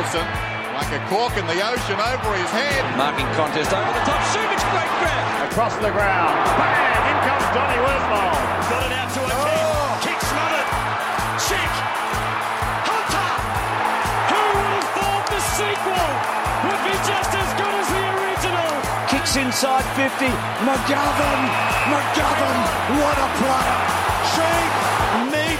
Wilson, like a cork in the ocean over his head. Marking contest over the top. Subic great grab. Across the ground. Bang! In comes Donny Woodmore. Got it out to a oh. kick. Kick smothered. Check. Hunter. Who would have thought the sequel would be just as good as the original? Kicks inside 50. McGovern. McGovern. What a player. Sheed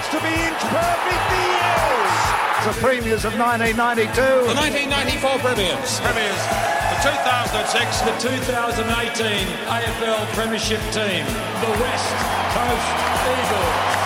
needs to be inch perfect. He is. The premiers of 1992. The 1994 premiers. Premiers. The 2006. The 2018 AFL Premiership team. The West Coast Eagles.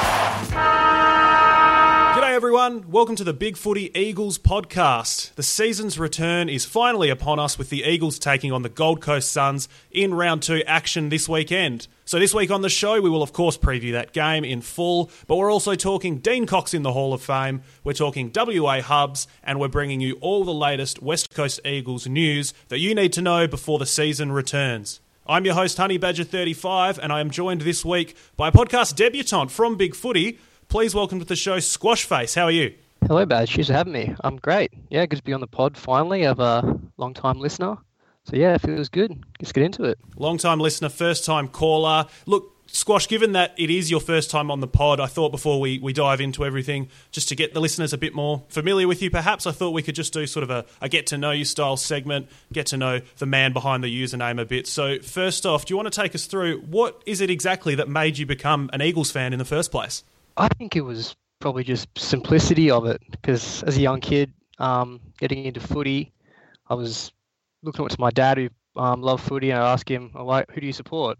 G'day everyone, welcome to the Big Footy Eagles podcast. The season's return is finally upon us with the Eagles taking on the Gold Coast Suns in round two action this weekend. So, this week on the show, we will of course preview that game in full, but we're also talking Dean Cox in the Hall of Fame, we're talking WA hubs, and we're bringing you all the latest West Coast Eagles news that you need to know before the season returns. I'm your host, Honey Badger35, and I am joined this week by a podcast debutant from Big Footy. Please welcome to the show Squash Face. How are you? Hello, Badge. Cheers for having me. I'm great. Yeah, good to be on the pod finally. I'm a long time listener. So yeah, it feels good. Let's get into it. Long time listener, first time caller. Look, Squash, given that it is your first time on the pod, I thought before we, we dive into everything, just to get the listeners a bit more familiar with you, perhaps I thought we could just do sort of a, a get to know you style segment, get to know the man behind the username a bit. So, first off, do you want to take us through what is it exactly that made you become an Eagles fan in the first place? I think it was probably just simplicity of it because as a young kid, um, getting into footy, I was looking up to my dad who um, loved footy and I asked him, oh, who do you support?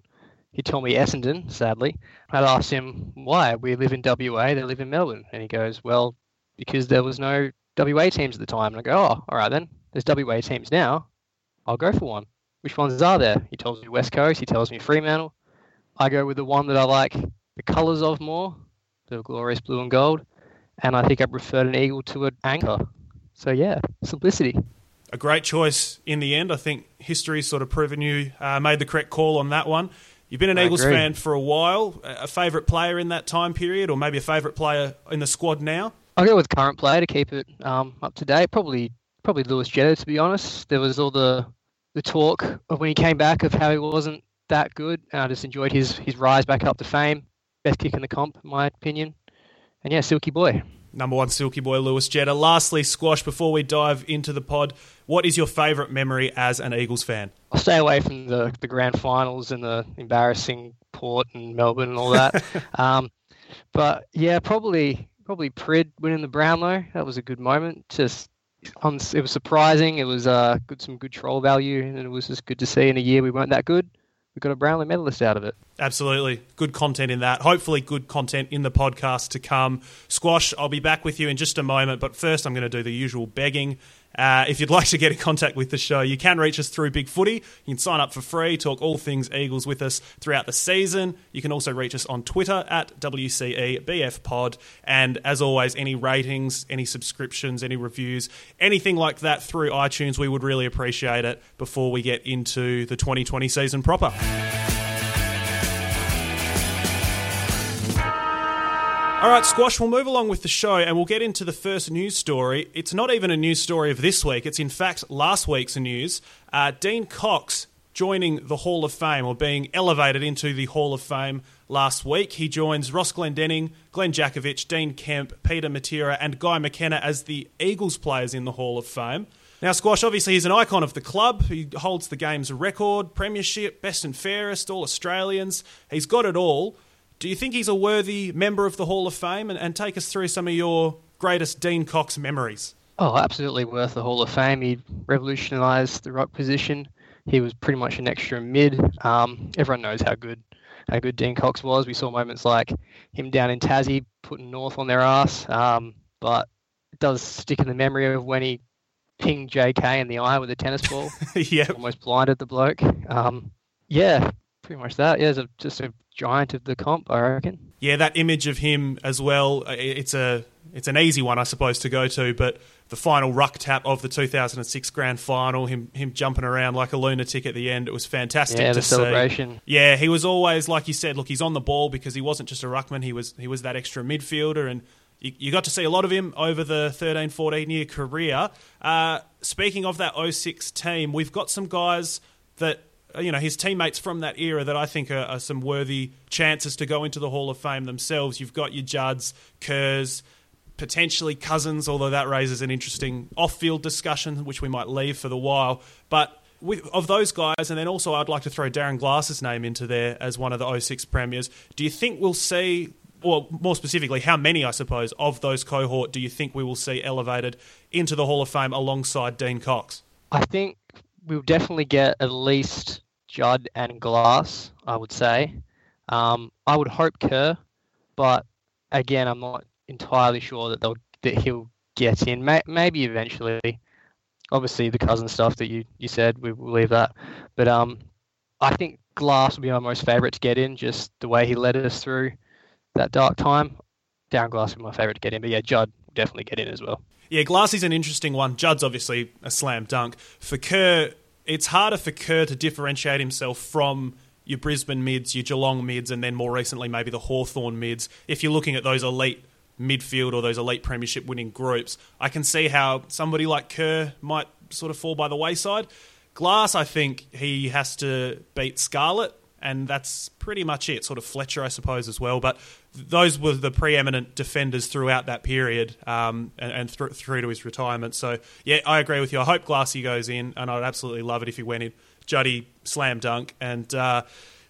He told me Essendon, sadly. I'd asked him why. We live in WA, they live in Melbourne. And he goes, well, because there was no WA teams at the time. And I go, oh, all right then. There's WA teams now. I'll go for one. Which ones are there? He tells me West Coast. He tells me Fremantle. I go with the one that I like the colours of more, the glorious blue and gold. And I think I preferred an eagle to an anchor. So yeah, simplicity. A great choice in the end. I think history's sort of proven you uh, made the correct call on that one. You've been an I Eagles agree. fan for a while. A favourite player in that time period, or maybe a favourite player in the squad now? I'll go with current player to keep it um, up to date. Probably, probably Lewis Jetta. To be honest, there was all the the talk of when he came back of how he wasn't that good, and I just enjoyed his his rise back up to fame. Best kick in the comp, in my opinion. And yeah, Silky Boy. Number one, Silky Boy Lewis Jetta. Lastly, Squash, before we dive into the pod, what is your favourite memory as an Eagles fan? I'll stay away from the, the grand finals and the embarrassing Port and Melbourne and all that. um, but yeah, probably probably Prid winning the Brownlow. That was a good moment. Just it was surprising. It was uh, good, some good troll value, and it was just good to see in a year we weren't that good we got a Brownlow medalist out of it. Absolutely. Good content in that. Hopefully, good content in the podcast to come. Squash, I'll be back with you in just a moment, but first, I'm going to do the usual begging. Uh, if you'd like to get in contact with the show, you can reach us through Big Footy. You can sign up for free, talk all things Eagles with us throughout the season. You can also reach us on Twitter at WCEBFPod. And as always, any ratings, any subscriptions, any reviews, anything like that through iTunes, we would really appreciate it before we get into the 2020 season proper. All right, Squash, we'll move along with the show and we'll get into the first news story. It's not even a news story of this week, it's in fact last week's news. Uh, Dean Cox joining the Hall of Fame or being elevated into the Hall of Fame last week. He joins Ross Glendinning, Glenn Jakovich, Dean Kemp, Peter Matera, and Guy McKenna as the Eagles players in the Hall of Fame. Now, Squash, obviously, he's an icon of the club. He holds the game's record, premiership, best and fairest, all Australians. He's got it all. Do you think he's a worthy member of the Hall of Fame? And, and take us through some of your greatest Dean Cox memories. Oh, absolutely worth the Hall of Fame. He revolutionised the ruck position. He was pretty much an extra mid. Um, everyone knows how good how good Dean Cox was. We saw moments like him down in Tassie putting North on their ass. Um, but it does stick in the memory of when he pinged JK in the eye with a tennis ball. yeah, almost blinded the bloke. Um, yeah, pretty much that. Yeah, a, just a giant of the comp, I reckon. Yeah, that image of him as well. It's a it's an easy one, I suppose, to go to, but the final ruck tap of the 2006 grand final, him him jumping around like a lunatic at the end, it was fantastic yeah, to celebration. See. Yeah, he was always like you said. Look, he's on the ball because he wasn't just a ruckman; he was he was that extra midfielder, and you, you got to see a lot of him over the 13 14 year career. Uh, speaking of that 06 team, we've got some guys that Uh, you know his teammates from that era that I think are, are, some worthy chances to go into the Hall of Fame themselves. You've got your Judds, Kerrs, potentially Cousins, although that raises an interesting off-field discussion, which we might leave for the while. But with, of those guys, and then also I'd like to throw Darren Glass's name into there as one of the 06 premiers. Do you think we'll see? Or more specifically, how many, I suppose, of those cohort do you think we will see elevated into the Hall of Fame alongside Dean Cox? I think we'll definitely get at least Judd and Glass, I would say. Um, I would hope Kerr, but again, I'm not entirely sure that they'll that he'll get in. May, maybe eventually. Obviously, the cousin stuff that you, you said, we will leave that. But um, I think Glass will be my most favourite to get in, just the way he led us through that dark time. Darren Glass will be my favourite to get in, but yeah, Judd definitely get in as well. Yeah, Glass is an interesting one. Judd's obviously a slam dunk. For Kerr, it's harder for Kerr to differentiate himself from your Brisbane mids, your Geelong mids, and then more recently maybe the Hawthorn mids. If you're looking at those elite midfield or those elite premiership winning groups, I can see how somebody like Kerr might sort of fall by the wayside. Glass, I think he has to beat Scarlett, and that's pretty much it. Sort of Fletcher, I suppose, as well. But those were the preeminent defenders throughout that period um, and, and th- through to his retirement. So, yeah, I agree with you. I hope Glassy goes in, and I'd absolutely love it if he went in. Juddy, slam dunk. And uh,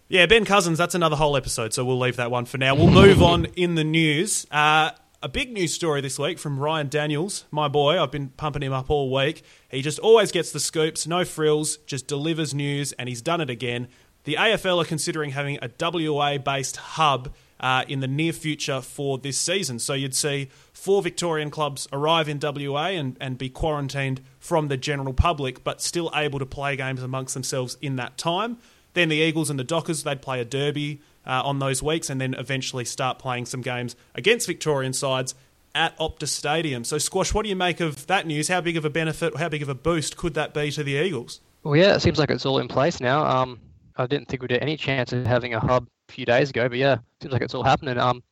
yeah, Ben Cousins, that's another whole episode, so we'll leave that one for now. We'll move on in the news. Uh, a big news story this week from Ryan Daniels, my boy. I've been pumping him up all week. He just always gets the scoops, no frills, just delivers news, and he's done it again. The AFL are considering having a WA based hub uh, in the near future for this season. So you'd see four Victorian clubs arrive in WA and, and be quarantined from the general public, but still able to play games amongst themselves in that time. Then the Eagles and the Dockers, they'd play a derby uh, on those weeks and then eventually start playing some games against Victorian sides at Optus Stadium. So, Squash, what do you make of that news? How big of a benefit, how big of a boost could that be to the Eagles? Well, yeah, it seems like it's all in place now. Um, I didn't think we'd have any chance of having a hub a few days ago, but yeah, seems like it's all happening. Um,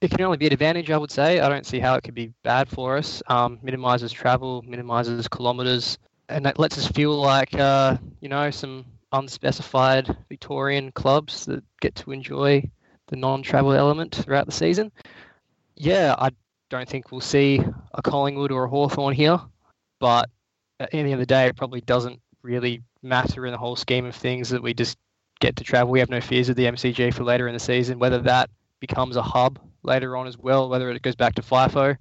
it can only be an advantage, I would say. I don't see how it could be bad for us. Um, minimizes travel, minimizes kilometers, and that lets us feel like uh, you know some unspecified Victorian clubs that get to enjoy the non-travel element throughout the season. Yeah, I don't think we'll see a Collingwood or a Hawthorn here, but at the end of the day, it probably doesn't really matter in the whole scheme of things that we just get to travel. We have no fears of the MCG for later in the season. Whether that becomes a hub later on as well, whether it goes back to FIFO,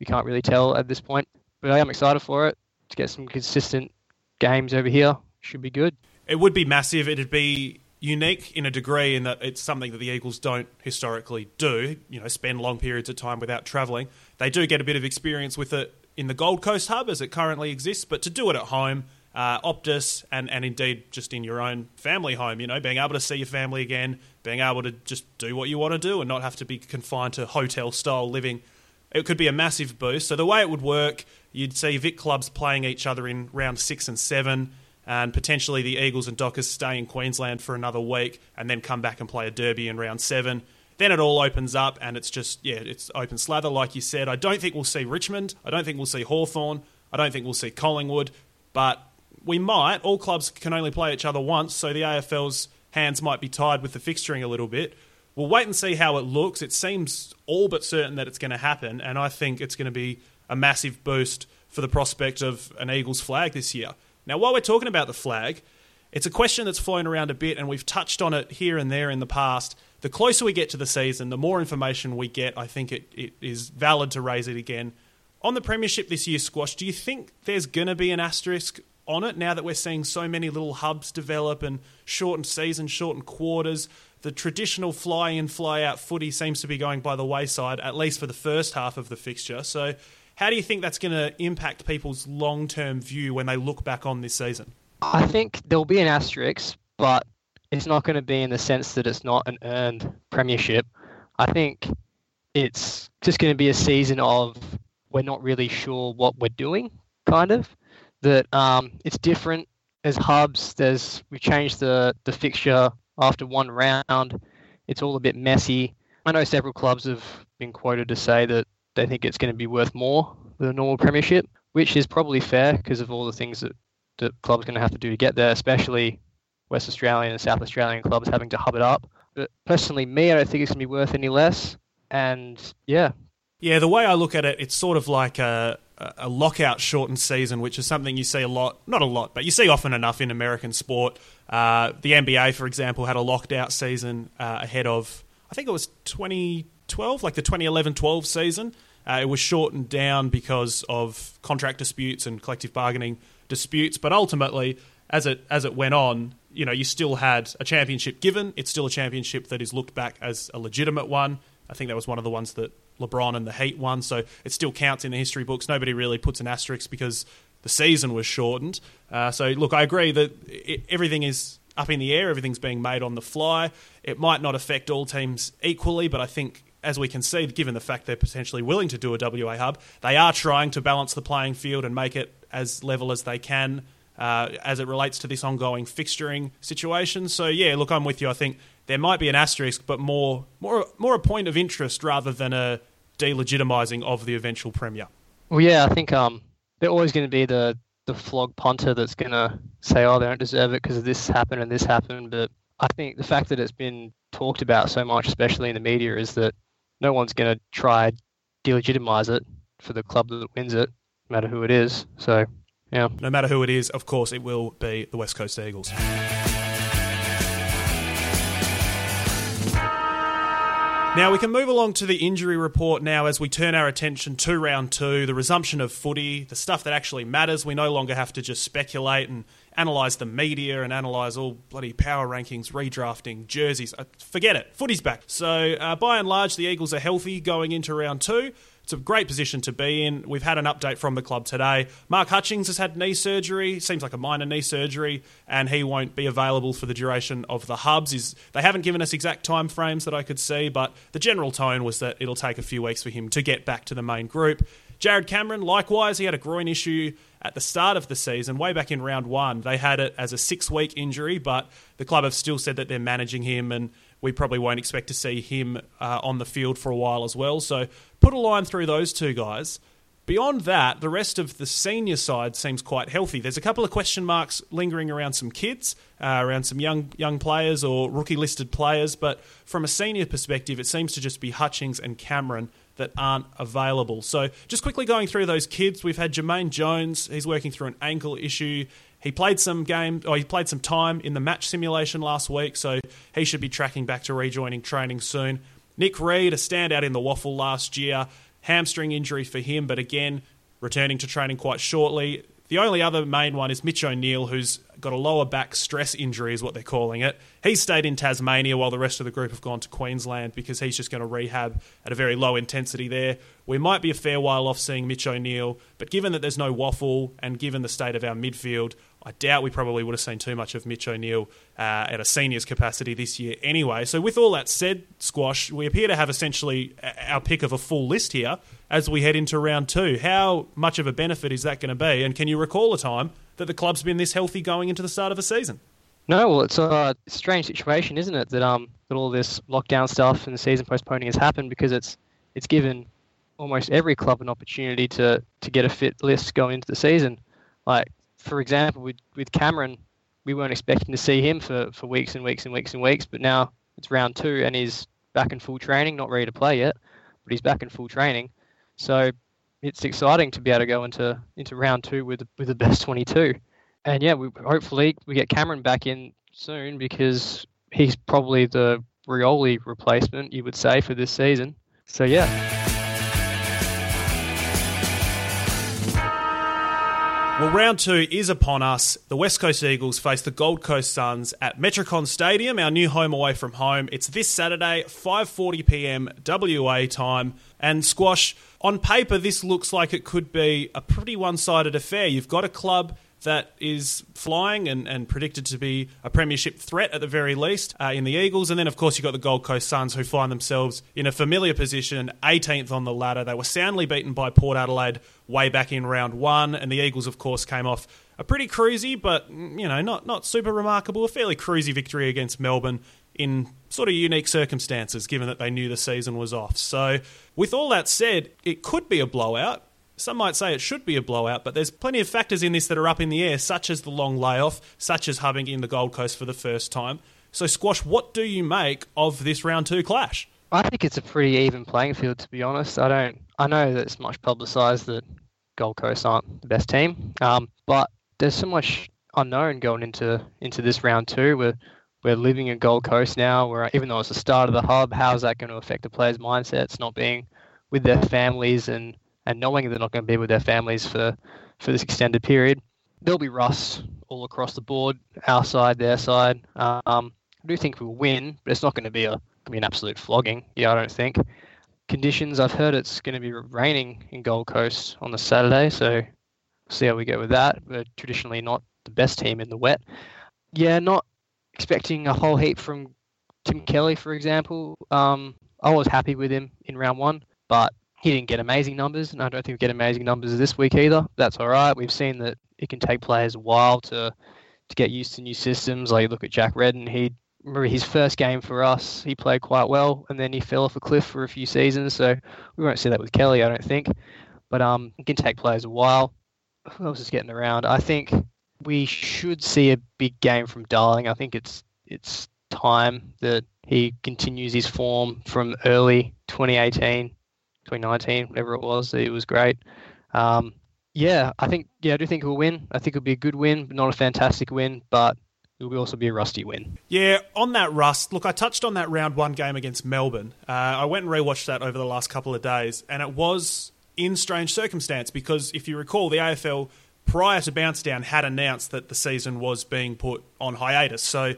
we can't really tell at this point. But I am excited for it to get some consistent games over here. Should be good. It would be massive. It'd be unique in a degree in that it's something that the Eagles don't historically do. You know, spend long periods of time without travelling. They do get a bit of experience with it in the Gold Coast hub as it currently exists, but to do it at home uh, Optus, and, and indeed just in your own family home, you know, being able to see your family again, being able to just do what you want to do and not have to be confined to hotel style living. It could be a massive boost. So, the way it would work, you'd see Vic clubs playing each other in round six and seven, and potentially the Eagles and Dockers stay in Queensland for another week and then come back and play a derby in round seven. Then it all opens up and it's just, yeah, it's open slather, like you said. I don't think we'll see Richmond. I don't think we'll see Hawthorn. I don't think we'll see Collingwood. But we might. All clubs can only play each other once, so the AFL's hands might be tied with the fixturing a little bit. We'll wait and see how it looks. It seems all but certain that it's going to happen, and I think it's going to be a massive boost for the prospect of an Eagles flag this year. Now, while we're talking about the flag, it's a question that's flown around a bit, and we've touched on it here and there in the past. The closer we get to the season, the more information we get, I think it, it is valid to raise it again. On the Premiership this year, Squash, do you think there's going to be an asterisk on it now that we're seeing so many little hubs develop and shortened seasons, shortened quarters. The traditional fly in, fly out footy seems to be going by the wayside, at least for the first half of the fixture. So, how do you think that's going to impact people's long term view when they look back on this season? I think there'll be an asterisk, but it's not going to be in the sense that it's not an earned premiership. I think it's just going to be a season of we're not really sure what we're doing, kind of that um, it's different. There's hubs. There's we changed the the fixture after one round. It's all a bit messy. I know several clubs have been quoted to say that they think it's going to be worth more than a normal premiership, which is probably fair because of all the things that the club's going to have to do to get there, especially West Australian and South Australian clubs having to hub it up. But personally, me, I don't think it's going to be worth any less. And yeah. Yeah, the way I look at it, it's sort of like a, a lockout shortened season, which is something you see a lot, not a lot, but you see often enough in American sport. Uh, the NBA, for example, had a locked out season uh, ahead of, I think it was 2012, like the 2011 12 season. Uh, it was shortened down because of contract disputes and collective bargaining disputes, but ultimately, as it as it went on, you know, you still had a championship given. It's still a championship that is looked back as a legitimate one. I think that was one of the ones that LeBron and the Heat one, so it still counts in the history books. Nobody really puts an asterisk because the season was shortened. Uh, so, look, I agree that it, everything is up in the air, everything's being made on the fly. It might not affect all teams equally, but I think. As we can see, given the fact they're potentially willing to do a WA hub, they are trying to balance the playing field and make it as level as they can uh, as it relates to this ongoing fixturing situation. So yeah, look, I'm with you. I think there might be an asterisk, but more more more a point of interest rather than a delegitimizing of the eventual premier. Well, yeah, I think um, they're always going to be the the flog punter that's going to say, "Oh, they don't deserve it because this happened and this happened." But I think the fact that it's been talked about so much, especially in the media, is that no one's going to try delegitimize it for the club that wins it, no matter who it is. So, yeah. No matter who it is, of course, it will be the West Coast Eagles. Now we can move along to the injury report now as we turn our attention to round two, the resumption of footy, the stuff that actually matters. We no longer have to just speculate and analyse the media and analyse all bloody power rankings, redrafting, jerseys. Uh, forget it. Footy's back. So uh, by and large, the Eagles are healthy going into round two. It's a great position to be in. We've had an update from the club today. Mark Hutchings has had knee surgery, seems like a minor knee surgery, and he won't be available for the duration of the hubs. Is they haven't given us exact time frames that I could see, but the general tone was that it'll take a few weeks for him to get back to the main group. Jarrod Cameron, likewise, he had a groin issue at the start of the season, way back in round one. They had it as a six week injury, but the club have still said that they're managing him and we probably won't expect to see him uh, on the field for a while as well. So put a line through those two guys. Beyond that, the rest of the senior side seems quite healthy. There's a couple of question marks lingering around some kids, uh, around some young young players or rookie listed players, but from a senior perspective, it seems to just be Hutchings and Cameron that aren't available. So, just quickly going through those kids, we've had Jermaine Jones. He's working through an ankle issue. He played some game, or he played some time in the match simulation last week, so he should be tracking back to rejoining training soon. Nick Reed, a standout in the WAFL last year, hamstring injury for him, but again, returning to training quite shortly. The only other main one is Mitch O'Neill, who's got a lower back stress injury, is what they're calling it. He's stayed in Tasmania while the rest of the group have gone to Queensland because he's just going to rehab at a very low intensity there. We might be a fair while off seeing Mitch O'Neill, but given that there's no WAFL and given the state of our midfield, I doubt we probably would have seen too much of Mitch O'Neill uh, at a seniors capacity this year anyway. So, with all that said, Squash, we appear to have essentially our pick of a full list here as we head into round two. How much of a benefit is that going to be? And can you recall a time that the club's been this healthy going into the start of a season? No, well, it's a strange situation, isn't it? That um that all this lockdown stuff and the season postponing has happened because it's it's given almost every club an opportunity to to get a fit list going into the season. Like for example, with with Cameron, we weren't expecting to see him for, for weeks and weeks and weeks and weeks, but now it's round two and he's back in full training, not ready to play yet, but he's back in full training. So it's exciting to be able to go into into round two with with the best 22. And yeah, we hopefully we get Cameron back in soon because he's probably the Rioli replacement, you would say, for this season. So yeah. Well, round two is upon us. The West Coast Eagles face the Gold Coast Suns at Metricon Stadium, our new home away from home. It's this Saturday, 5:40 p.m. WA time. And squash on paper, this looks like it could be a pretty one-sided affair. You've got a club that is flying and, and predicted to be a premiership threat at the very least uh, in the Eagles. And then, of course, you've got the Gold Coast Suns who find themselves in a familiar position, 18th on the ladder. They were soundly beaten by Port Adelaide way back in round one. And the Eagles, of course, came off a pretty cruisy, but, you know, not, not super remarkable, a fairly cruisy victory against Melbourne in sort of unique circumstances, given that they knew the season was off. So, with all that said, it could be a blowout. Some might say it should be a blowout, but there's plenty of factors in this that are up in the air, such as the long layoff, such as having in the Gold Coast for the first time. So, Squash, what do you make of this round two clash? I think it's a pretty even playing field, to be honest. I don't. I know that it's much publicised that Gold Coast aren't the best team, um, but there's so much unknown going into into this round two. We're we're living in Gold Coast now. Where even though it's the start of the hub, how is that going to affect the players' mindsets? Not being with their families and and knowing they're not going to be with their families for, for this extended period. There'll be rust all across the board, our side, their side. Um, I do think we'll win, but it's not going to be a be an absolute flogging. Yeah, I don't think. Conditions, I've heard it's going to be raining in Gold Coast on the Saturday, so see how we go with that. We're traditionally not the best team in the wet. Yeah, not expecting a whole heap from Tim Kelly, for example. Um, I was happy with him in round one, but he didn't get amazing numbers, and I don't think we get amazing numbers this week either. That's all right. We've seen that it can take players a while to to get used to new systems. Like look at Jack Redden. He remember his first game for us, he played quite well, and then he fell off a cliff for a few seasons. So we won't see that with Kelly, I don't think. But um, it can take players a while. Who else is getting around? I think we should see a big game from Darling. I think it's it's time that he continues his form from early 2018 2019, whatever it was. It was great. Um, yeah, I think yeah, I do think he'll win. I think it'll be a good win, but not a fantastic win, but it will also be a rusty win. Yeah, on that rust, look, I touched on that round one game against Melbourne. Uh, I went and rewatched that over the last couple of days, and it was in strange circumstance because if you recall, the AFL prior to bounce down had announced that the season was being put on hiatus. So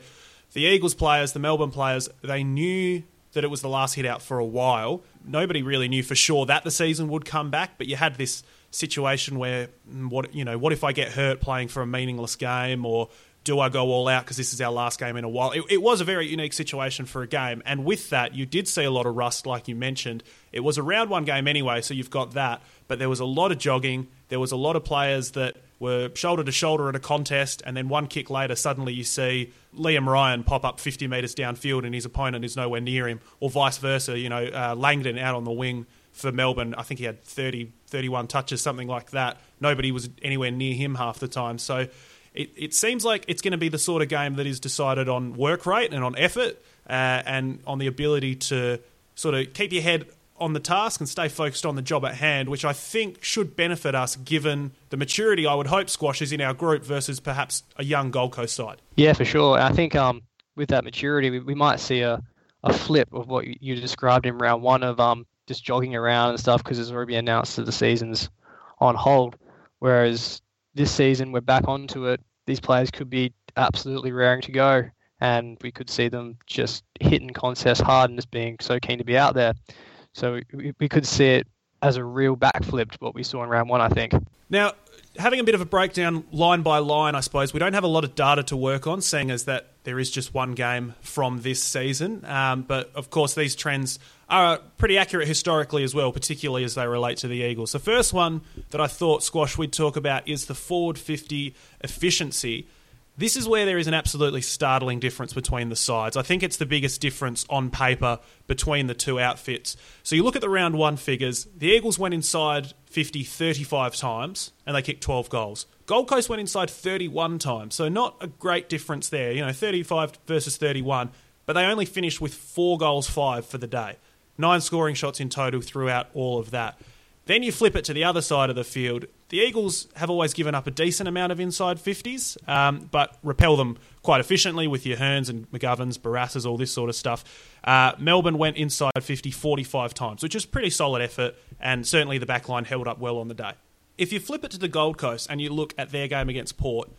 the Eagles players, the Melbourne players, they knew that it was the last hit out for a while. Nobody really knew for sure that the season would come back, but you had this situation where mm, what you know, what if I get hurt playing for a meaningless game or do I go all out because this is our last game in a while? It, it, was a very unique situation for a game, and with that, you did see a lot of rust, like you mentioned. It was a round one game anyway, so you've got that, but there was a lot of jogging. There was a lot of players that were shoulder to shoulder at a contest, and then one kick later, suddenly you see Liam Ryan pop up 50 metres downfield and his opponent is nowhere near him, or vice versa. You know, uh, Langdon out on the wing for Melbourne, I think he had 30, 31 touches, something like that. Nobody was anywhere near him half the time. So it, it seems like it's going to be the sort of game that is decided on work rate and on effort uh, and on the ability to sort of keep your head on the task and stay focused on the job at hand, which I think should benefit us given the maturity I would hope Squash is in our group versus perhaps a young Gold Coast side. Yeah, for sure. I think um, with that maturity, we, we might see a, a flip of what you described in round one of um, just jogging around and stuff because it's already announced that the season's on hold. Whereas this season, we're back onto it. These players could be absolutely raring to go, and we could see them just hitting contests hard and just being so keen to be out there. So we, we could see it as a real backflip to what we saw in round one, I think. Now, having a bit of a breakdown line by line, I suppose, we don't have a lot of data to work on, seeing as that there is just one game from this season. Um, but of course, these trends are pretty accurate historically as well, particularly as they relate to the Eagles. The first one that I thought, Squash, we'd talk about is the forward 50 efficiency. This is where there is an absolutely startling difference between the sides. I think it's the biggest difference on paper between the two outfits. So you look at the round one figures, the Eagles went inside 50 35 times and they kicked 12 goals. Gold Coast went inside 31 times, so not a great difference there. You know, 35 versus 31, but they only finished with four goals, five for the day. Nine scoring shots in total throughout all of that. Then you flip it to the other side of the field. The Eagles have always given up a decent amount of inside 50s, um, but repel them quite efficiently with your Hurns and McGoverns, Barrasses, all this sort of stuff. Uh, Melbourne went inside 50 45 times, which is pretty solid effort, and certainly the backline held up well on the day. If you flip it to the Gold Coast and you look at their game against Port,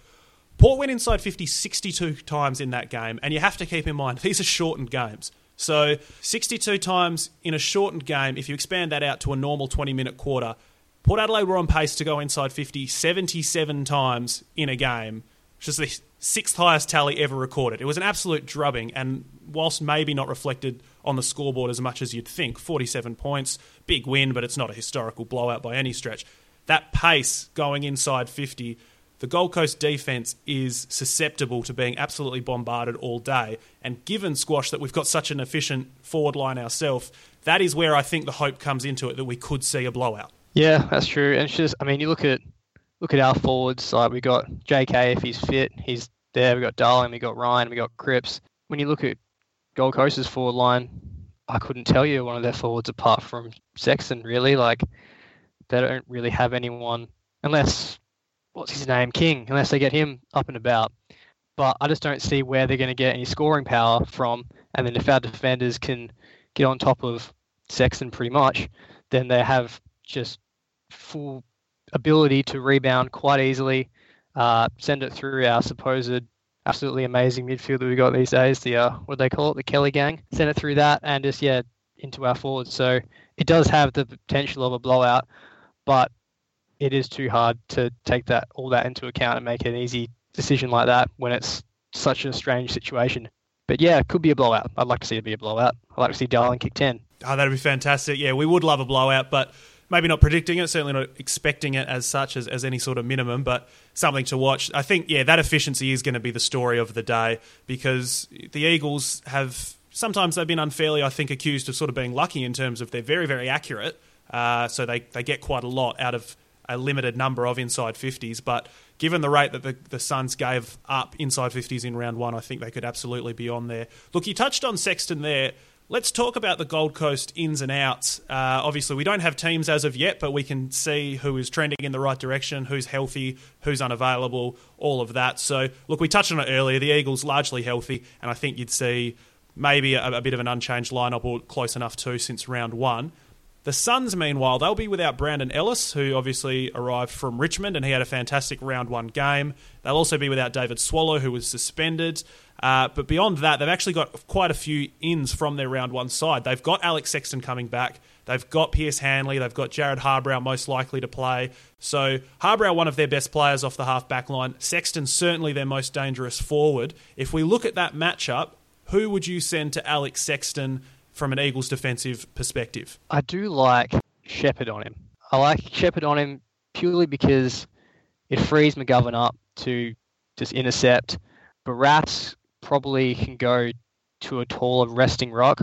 Port went inside 50 62 times in that game, and you have to keep in mind these are shortened games. So 62 times in a shortened game, if you expand that out to a normal 20 minute quarter, Port Adelaide were on pace to go inside 50 77 times in a game, which is the sixth highest tally ever recorded. It was an absolute drubbing, and whilst maybe not reflected on the scoreboard as much as you'd think, 47 points, big win, but it's not a historical blowout by any stretch. That pace going inside 50 the Gold Coast defence is susceptible to being absolutely bombarded all day. And given squash that we've got such an efficient forward line ourselves, that is where I think the hope comes into it that we could see a blowout. Yeah, that's true. And it's just, I mean, you look at look at our forwards. Like we got J.K. if he's fit, he's there. We got Darling, we got Ryan, we got Cripps. When you look at Gold Coast's forward line, I couldn't tell you one of their forwards apart from Sexton. Really, like they don't really have anyone unless what's his name, King, unless they get him up and about. But I just don't see where they're going to get any scoring power from. And then if our defenders can get on top of Sexton pretty much, then they have just full ability to rebound quite easily, uh, send it through our supposed absolutely amazing midfield that we got these days. The uh, what they call it? The Kelly gang. Send it through that and just yeah into our forwards. So it does have the potential of a blowout, but it is too hard to take that all that into account and make an easy decision like that when it's such a strange situation. But yeah, it could be a blowout. I'd like to see it be a blowout. I'd like to see Darling kick 10. Oh, that'd be fantastic. Yeah, we would love a blowout, but maybe not predicting it, certainly not expecting it as such as, as any sort of minimum, but something to watch. I think, yeah, that efficiency is going to be the story of the day because the Eagles have sometimes they've been unfairly, I think, accused of sort of being lucky in terms of they're very, very accurate. Uh, so they, they get quite a lot out of a limited number of inside 50s. But given the rate that the, the Suns gave up inside 50s in round one, I think they could absolutely be on there. Look, you touched on Sexton there. Let's talk about the Gold Coast ins and outs. Uh, obviously, we don't have teams as of yet, but we can see who is trending in the right direction, who's healthy, who's unavailable, all of that. So, look, we touched on it earlier. The Eagles largely healthy, and I think you'd see maybe a, a bit of an unchanged lineup or close enough to since round one. The Suns, meanwhile, they'll be without Brandon Ellis, who obviously arrived from Richmond and he had a fantastic round one game. They'll also be without David Swallow, who was suspended. Uh, but beyond that, they've actually got quite a few ins from their round one side. They've got Alex Sexton coming back. They've got Pearce Hanley. They've got Jarrod Harbrow most likely to play. So Harbrow, one of their best players off the half back line. Sexton, certainly their most dangerous forward. If we look at that matchup, who would you send to Alex Sexton from an Eagles defensive perspective? I do like Shepherd on him. I like Shepherd on him purely because it frees McGovern up to just intercept. But Rats probably can go to a taller resting ruck.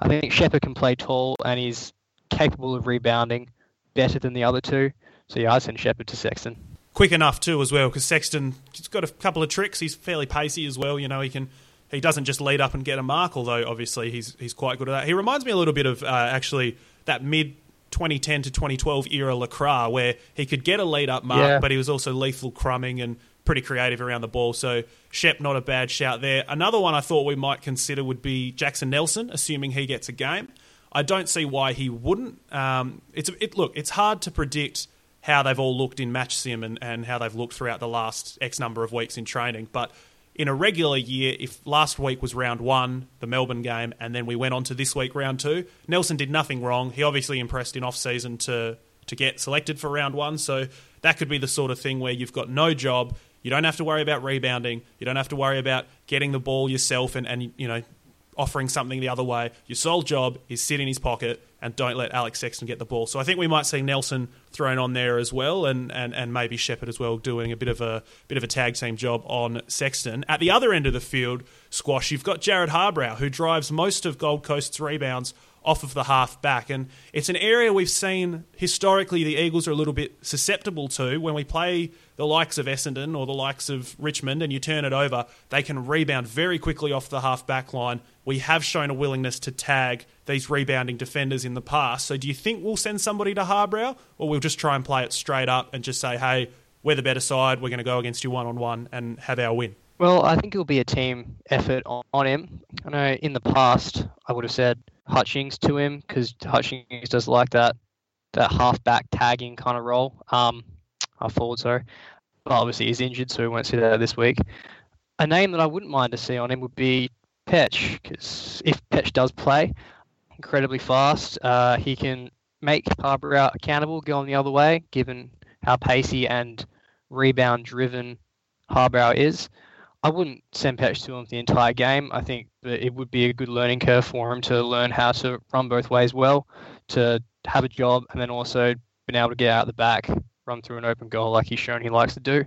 I think Shepherd can play tall and he's capable of rebounding better than the other two. So yeah, I send Shepherd to Sexton. Quick enough too, as well, because Sexton he's got a couple of tricks. He's fairly pacey as well. You know, he can he doesn't just lead up and get a mark, although obviously he's he's quite good at that. He reminds me a little bit of uh, actually that mid 2010 to 2012 era LeCras, where he could get a lead up mark, yeah. but he was also lethal crumbing and pretty creative around the ball. So Shep, not a bad shout there. Another one I thought we might consider would be Jackson Nelson, assuming he gets a game. I don't see why he wouldn't. Um, it's it, look, it's hard to predict how they've all looked in match sim and, and how they've looked throughout the last X number of weeks in training, but in a regular year, if last week was round one, the Melbourne game, and then we went on to this week, round two, Nelson did nothing wrong. He obviously impressed in off season to to get selected for round one. So that could be the sort of thing where you've got no job. You don't have to worry about rebounding. You don't have to worry about getting the ball yourself and, and you know offering something the other way. Your sole job is sit in his pocket and don't let Alex Sexton get the ball. So I think we might see Nelson thrown on there as well, and, and, and maybe Shepherd as well doing a bit of a bit of a tag team job on Sexton. At the other end of the field, squash, you've got Jarrod Harbrow, who drives most of Gold Coast's rebounds off of the half back. And it's an area we've seen historically the Eagles are a little bit susceptible to when we play the likes of Essendon or the likes of Richmond and you turn it over, they can rebound very quickly off the half back line. We have shown a willingness to tag these rebounding defenders in the past. So do you think we'll send somebody to Harbrow or we'll just try and play it straight up and just say, hey, we're the better side, we're going to go against you one on one and have our win? Well, I think it'll be a team effort on, on him. I know in the past I would have said Hutchings to him because Hutchings does like that that half back tagging kind of role. Um, half forward, sorry. But obviously he's injured, so we won't see that this week. A name that I wouldn't mind to see on him would be Petch, because if Petch does play, incredibly fast, uh, he can make Harbrow accountable going the other way, given how pacey and rebound driven Harbrow is. I wouldn't send Petch to him the entire game. I think that it would be a good learning curve for him to learn how to run both ways well, to have a job, and then also being able to get out the back, run through an open goal like he's shown he likes to do.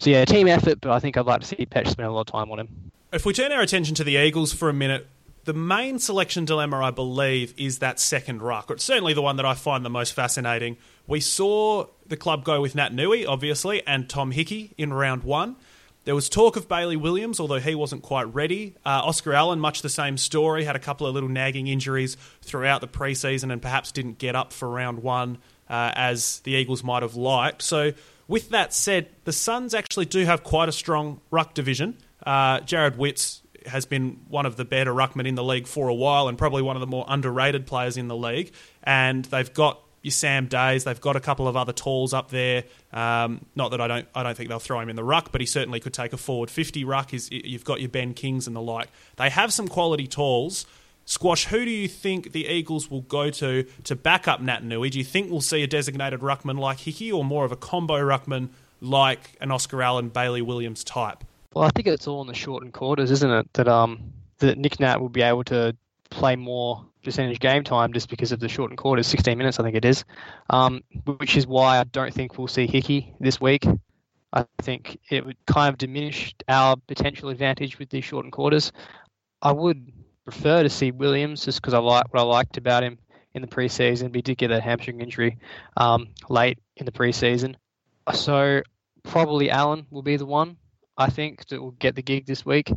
So yeah, team effort, but I think I'd like to see Petch spend a lot of time on him. If we turn our attention to the Eagles for a minute, the main selection dilemma, I believe, is that second ruck. It's certainly the one that I find the most fascinating. We saw the club go with Naitanui, obviously, and Tom Hickey in round one. There was talk of Bailey Williams, although he wasn't quite ready. Uh, Oscar Allen, much the same story, had a couple of little nagging injuries throughout the preseason and perhaps didn't get up for round one uh, as the Eagles might have liked. So, with that said, the Suns actually do have quite a strong ruck division. Uh, Jarrod Witts has been one of the better ruckmen in the league for a while and probably one of the more underrated players in the league. And they've got your Sam Days. They've got a couple of other talls up there. Um, not that I don't, I don't think they'll throw him in the ruck, but he certainly could take a forward fifty ruck. Is you've got your Ben Kings and the like. They have some quality talls. Squash, who do you think the Eagles will go to to back up Naitanui? Do you think we'll see a designated ruckman like Hickey or more of a combo ruckman like an Oscar Allen, Bailey Williams type? Well, I think it's all in the shortened quarters, isn't it? That um that Nic Nat will be able to play more percentage game time just because of the shortened quarters, 16 minutes I think it is, um, which is why I don't think we'll see Hickey this week. I think it would kind of diminish our potential advantage with these shortened quarters. I would prefer to see Williams just because I like what I liked about him in the preseason. He did get that hamstring injury um, late in the preseason, so probably Allen will be the one I think that will get the gig this week.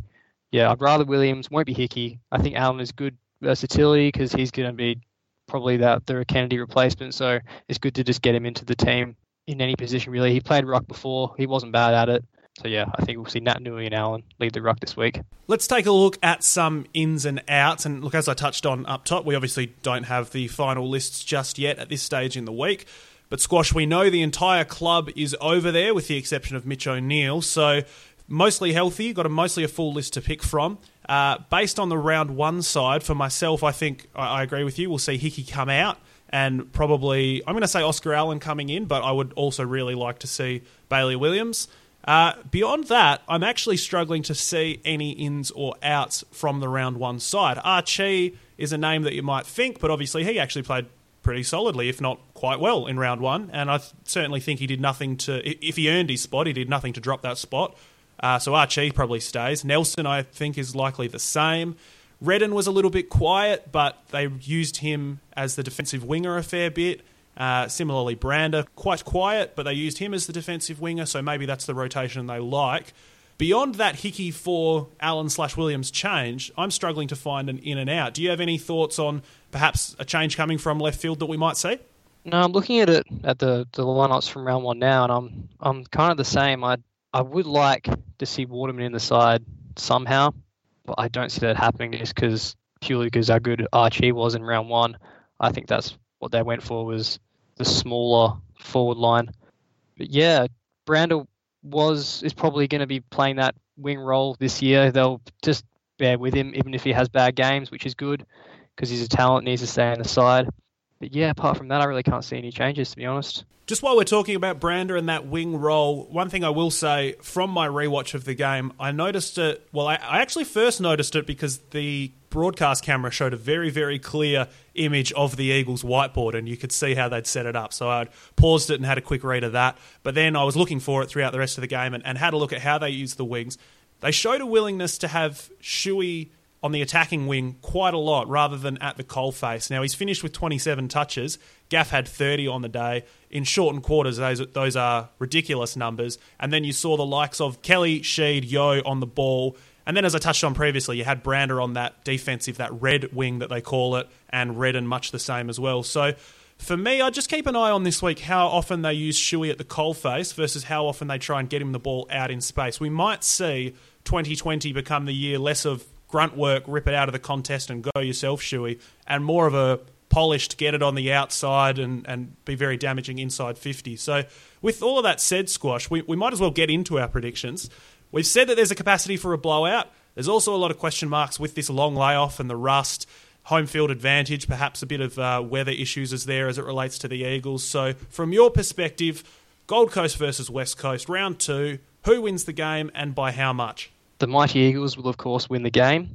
Yeah, I'd rather Williams. Won't be Hickey. I think Allen is good versatility because he's going to be probably that the Kennedy replacement. So it's good to just get him into the team in any position really. He played ruck before. He wasn't bad at it. So yeah, I think we'll see Naitanui and Allen lead the ruck this week. Let's take a look at some ins and outs. And look, as I touched on up top, we obviously don't have the final lists just yet at this stage in the week. But Squash, we know the entire club is over there, with the exception of Mitch O'Neill. So mostly healthy, got a mostly a full list to pick from. Uh, based on the round one side, for myself, I think I, I agree with you. We'll see Hickey come out and probably, I'm going to say Oscar Allen coming in, but I would also really like to see Bailey Williams. Uh, beyond that, I'm actually struggling to see any ins or outs from the round one side. Archie is a name that you might think, but obviously he actually played pretty solidly, if not quite well, in round one. And I th- certainly think he did nothing to, if he earned his spot, he did nothing to drop that spot. Uh, so Archie probably stays. Nelson, I think, is likely the same. Redden was a little bit quiet, but they used him as the defensive winger a fair bit. Uh, similarly, Brander, quite quiet, but they used him as the defensive winger, so maybe that's the rotation they like. Beyond that Hickey for Allen slash Williams change, I'm struggling to find an in and out. Do you have any thoughts on perhaps a change coming from left field that we might see? No, I'm looking at it at the the lineups from round one now, and I'm I'm kind of the same. I I would like to see Waterman in the side somehow, but I don't see that happening just because purely because how good Archie was in round one. I think that's what they went for was the smaller forward line. But yeah, Brander was is probably going to be playing that wing role this year. They'll just bear with him even if he has bad games, which is good because he's a talent needs to stay on the side. But yeah, apart from that, I really can't see any changes to be honest. Just while we're talking about Brander and that wing role, one thing I will say from my rewatch of the game, I noticed it. Well, I, I actually first noticed it because the broadcast camera showed a very, very clear image of the Eagles whiteboard, and you could see how they'd set it up. So I'd paused it and had a quick read of that. But then I was looking for it throughout the rest of the game and, and had a look at how they used the wings. They showed a willingness to have Shuey on the attacking wing quite a lot rather than at the coalface. Now, he's finished with 27 touches. Gaff had 30 on the day. In shortened quarters, those, those are ridiculous numbers. And then you saw the likes of Kelly, Sheed, Yeo on the ball. And then, as I touched on previously, you had Brander on that defensive, that red wing that they call it, and Redden much the same as well. So, for me, I just keep an eye on this week how often they use Shuey at the coalface versus how often they try and get him the ball out in space. We might see 2020 become the year less of grunt work, rip it out of the contest and go yourself, Shuey, and more of a polished, get it on the outside and, and be very damaging inside 50. So, with all of that said, Squash, we, we might as well get into our predictions. We've said that there's a capacity for a blowout. There's also a lot of question marks with this long layoff and the rust. home field advantage, perhaps a bit of uh, weather issues is there as it relates to the Eagles. So, from your perspective, Gold Coast versus West Coast, round two, who wins the game and by how much? The Mighty Eagles will, of course, win the game.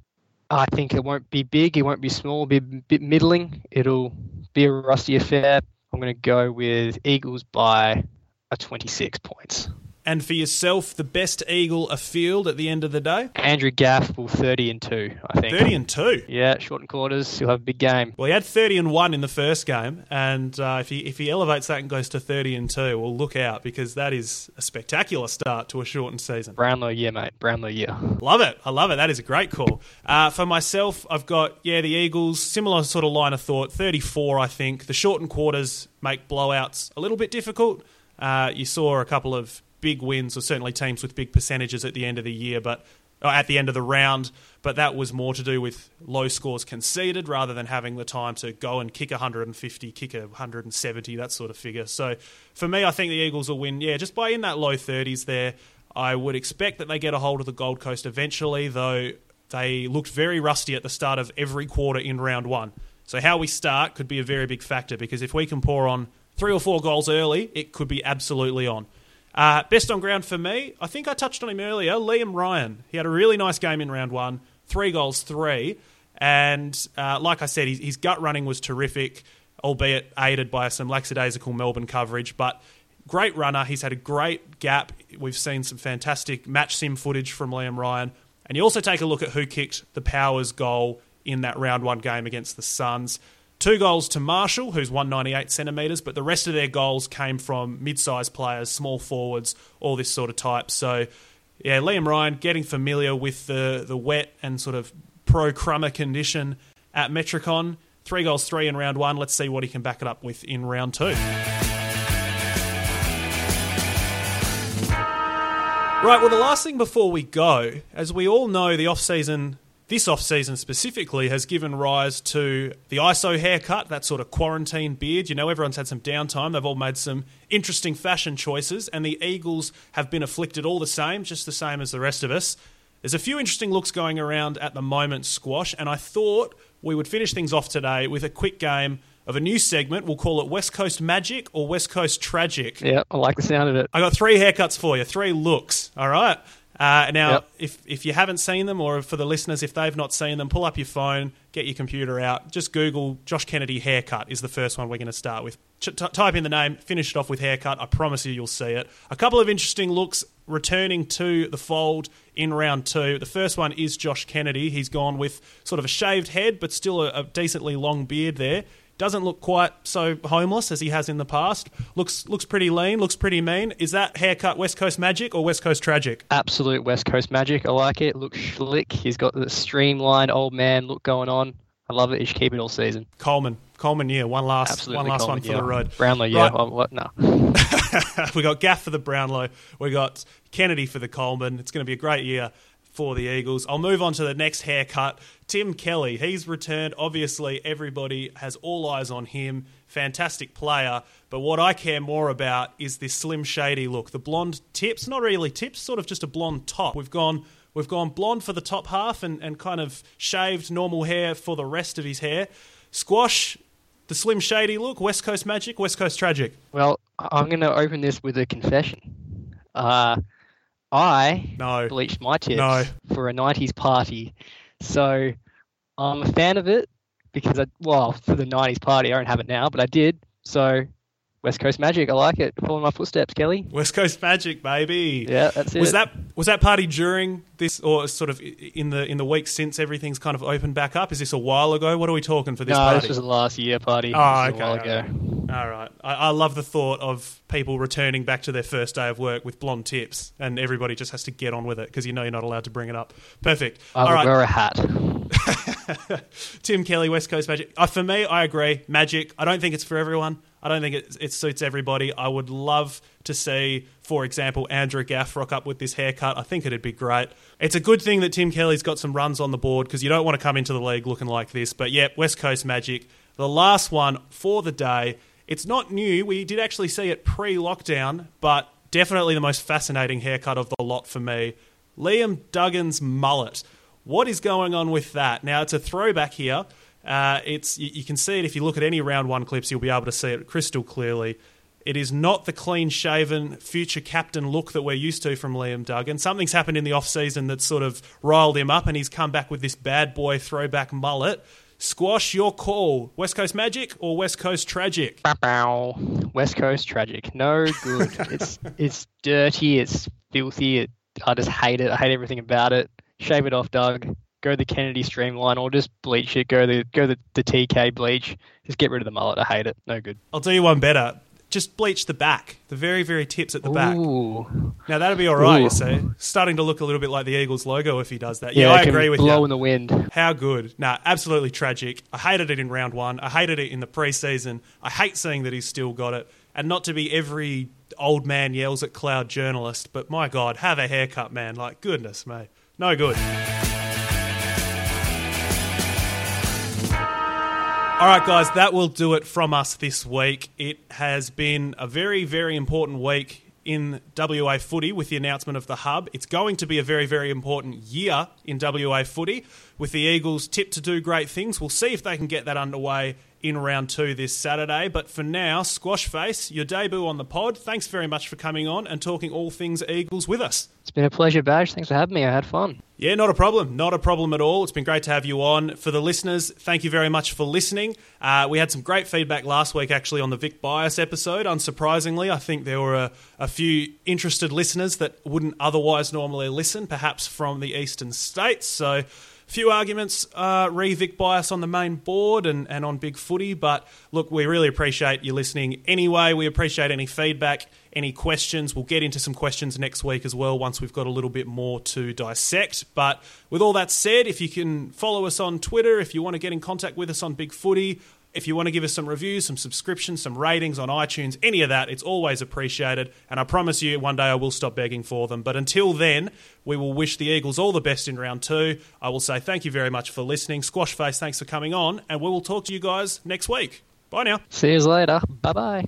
I think it won't be big, it won't be small, it'll be a bit middling. It'll be a rusty affair. I'm going to go with Eagles by a 26 points. And for yourself, the best eagle afield at the end of the day? Andrew Gaff will 30 and 2, I think. 30 and 2? Yeah, short and quarters. He'll have a big game. Well, he had 30 and 1 in the first game. And uh, if, he, if he elevates that and goes to 30 and 2, well, look out because that is a spectacular start to a shortened season. Brownlow year, mate. Brownlow year. Love it. I love it. That is a great call. Uh, for myself, I've got, yeah, the Eagles, similar sort of line of thought. 34, I think. The shortened quarters make blowouts a little bit difficult. Uh, you saw a couple of big wins, or certainly teams with big percentages at the end of the year, but at the end of the round. But that was more to do with low scores conceded rather than having the time to go and kick 150, kick a 170, that sort of figure. So for me, I think the Eagles will win. Yeah, just by in that low 30s there. I would expect that they get a hold of the Gold Coast eventually, though they looked very rusty at the start of every quarter in round one. So how we start could be a very big factor because if we can pour on three or four goals early, it could be absolutely on. Uh, best on ground for me, I think I touched on him earlier. Liam Ryan. He had a really nice game in round one, three goals, three. And uh, like I said, his, his, gut running was terrific, albeit aided by some lackadaisical Melbourne coverage. But great runner. He's had a great gap. We've seen some fantastic match sim footage from Liam Ryan. And you also take a look at who kicked the Powers goal in that round one game against the Suns. Two goals to Marshall, who's 198 centimetres, but the rest of their goals came from mid sized players, small forwards, all this sort of type. So, yeah, Liam Ryan getting familiar with the, the wet and sort of pro crummer condition at Metricon. Three goals, three in round one. Let's see what he can back it up with in round two. Right, well, the last thing before we go, as we all know, the off season this off season specifically has given rise to the ISO haircut, that sort of quarantine beard. You know, everyone's had some downtime. They've all made some interesting fashion choices, and the Eagles have been afflicted all the same, just the same as the rest of us. There's a few interesting looks going around at the moment, Squash, and I thought we would finish things off today with a quick game of a new segment. We'll call it West Coast Magic or West Coast Tragic. Yeah, I like the sound of it. I got three haircuts for you, three looks. All right. Uh, now, yep. if if you haven't seen them, or for the listeners, if they've not seen them, pull up your phone, get your computer out, just Google Josh Kennedy haircut is the first one we're going to start with. Ch- t- type in the name, finish it off with haircut. I promise you, you'll see it. A couple of interesting looks returning to the fold in round two. The first one is Josh Kennedy. He's gone with sort of a shaved head, but still a, a decently long beard there. Doesn't look quite so homeless as he has in the past. Looks looks pretty lean. Looks pretty mean. Is that haircut West Coast magic or West Coast tragic? Absolute West Coast magic. I like it. Looks slick. He's got the streamlined old man look going on. I love it. He should keep it all season. Coleman, Coleman, yeah, one last, Absolutely one last Coleman, one for yeah. the road. Brownlow, yeah. Right. Oh, what? No. we got Gaff for the Brownlow. We got Kennedy for the Coleman. It's going to be a great year for the Eagles. I'll move on to the next haircut. Tim Kelly, he's returned. Obviously, everybody has all eyes on him. Fantastic player. But what I care more about is this slim shady look. The blonde tips, not really tips, sort of just a blonde top. We've gone we've gone blonde for the top half and, and kind of shaved normal hair for the rest of his hair. Squash, the slim shady look, West Coast magic, West Coast tragic. Well, I'm going to open this with a confession. Uh, I no. bleached my tips no. for a 90s party. So I'm a fan of it because, I, well, for the 90s party, I don't have it now, but I did. So West Coast Magic. I like it. Following my footsteps, Kelly. West Coast Magic, baby. Yeah, that's it. Was that was that party during this, or sort of in the in the week since everything's kind of opened back up? Is this a while ago? What are we talking for this no, party? this was the last year party. Oh, okay. All right. All right. I, I, love the thought of people returning back to their first day of work with blonde tips, and everybody just has to get on with it because you know you're not allowed to bring it up. Perfect. I will right. wear a hat. Tim Kelly, West Coast Magic. Uh, for me, I agree. Magic. I don't think it's for everyone. I don't think it, it suits everybody. I would love to see, for example, Andrew Gaff rock up with this haircut. I think it'd be great. It's a good thing that Tim Kelly's got some runs on the board because you don't want to come into the league looking like this. But yeah, West Coast Magic. The last one for the day. It's not new. We did actually see it pre lockdown, but definitely the most fascinating haircut of the lot for me. Liam Duggan's mullet. What is going on with that? Now, it's a throwback here. Uh, it's you, you can see it if you look at any round one clips. You'll be able to see it crystal clearly. It is not the clean shaven future captain look that we're used to from Liam Duggan. Something's happened in the off season that's sort of riled him up, and he's come back with this bad boy throwback mullet. Squash your call. West Coast Magic or West Coast Tragic? Bow. West Coast Tragic. No good. it's it's dirty. It's filthy. It, I just hate it. I hate everything about it. Shave it off, Doug. Go the Kennedy streamline or just bleach it. Go the go the, the TK bleach. Just get rid of the mullet. I hate it. No good. I'll do you one better just bleach the back, the very, very tips at the back. Now that'll be all right, Ooh. you see. Starting to look a little bit like the Eagles logo if he does that. Yeah, yeah I agree with blow you. Blow in the wind. How good. Nah, absolutely tragic. I hated it in round one. I hated it in the preseason. I hate seeing that he's still got it. And not to be every old man yells at cloud journalist, but my God, have a haircut, man. Like, goodness me. No good. All right, guys, that will do it from us this week. It has been a very, very important week in WA footy with the announcement of the hub. It's going to be a very, very important year in WA footy with the Eagles tipped to do great things. We'll see if they can get that underway in round two this Saturday. But for now, Squash Face, your debut on the pod. Thanks very much for coming on and talking all things Eagles with us. It's been a pleasure, Badge. Thanks for having me. I had fun. Yeah, not a problem. Not a problem at all. It's been great to have you on. For the listeners, thank you very much for listening. Uh, we had some great feedback last week, actually, on the Vic Bias episode. Unsurprisingly, I think there were a, a few interested listeners that wouldn't otherwise normally listen, perhaps from the eastern states. So, few arguments uh, re Vic bias on the main board and, and on Big Footy, but look, we really appreciate you listening anyway. We appreciate any feedback, any questions. We'll get into some questions next week as well once we've got a little bit more to dissect. But with all that said, if you can follow us on Twitter, if you want to get in contact with us on Big Footy, if you want to give us some reviews, some subscriptions, some ratings on iTunes, any of that, it's always appreciated. And I promise you, one day I will stop begging for them. But until then, we will wish the Eagles all the best in round two. I will say thank you very much for listening. Squash Face, thanks for coming on. And we will talk to you guys next week. Bye now. See you later. Bye bye.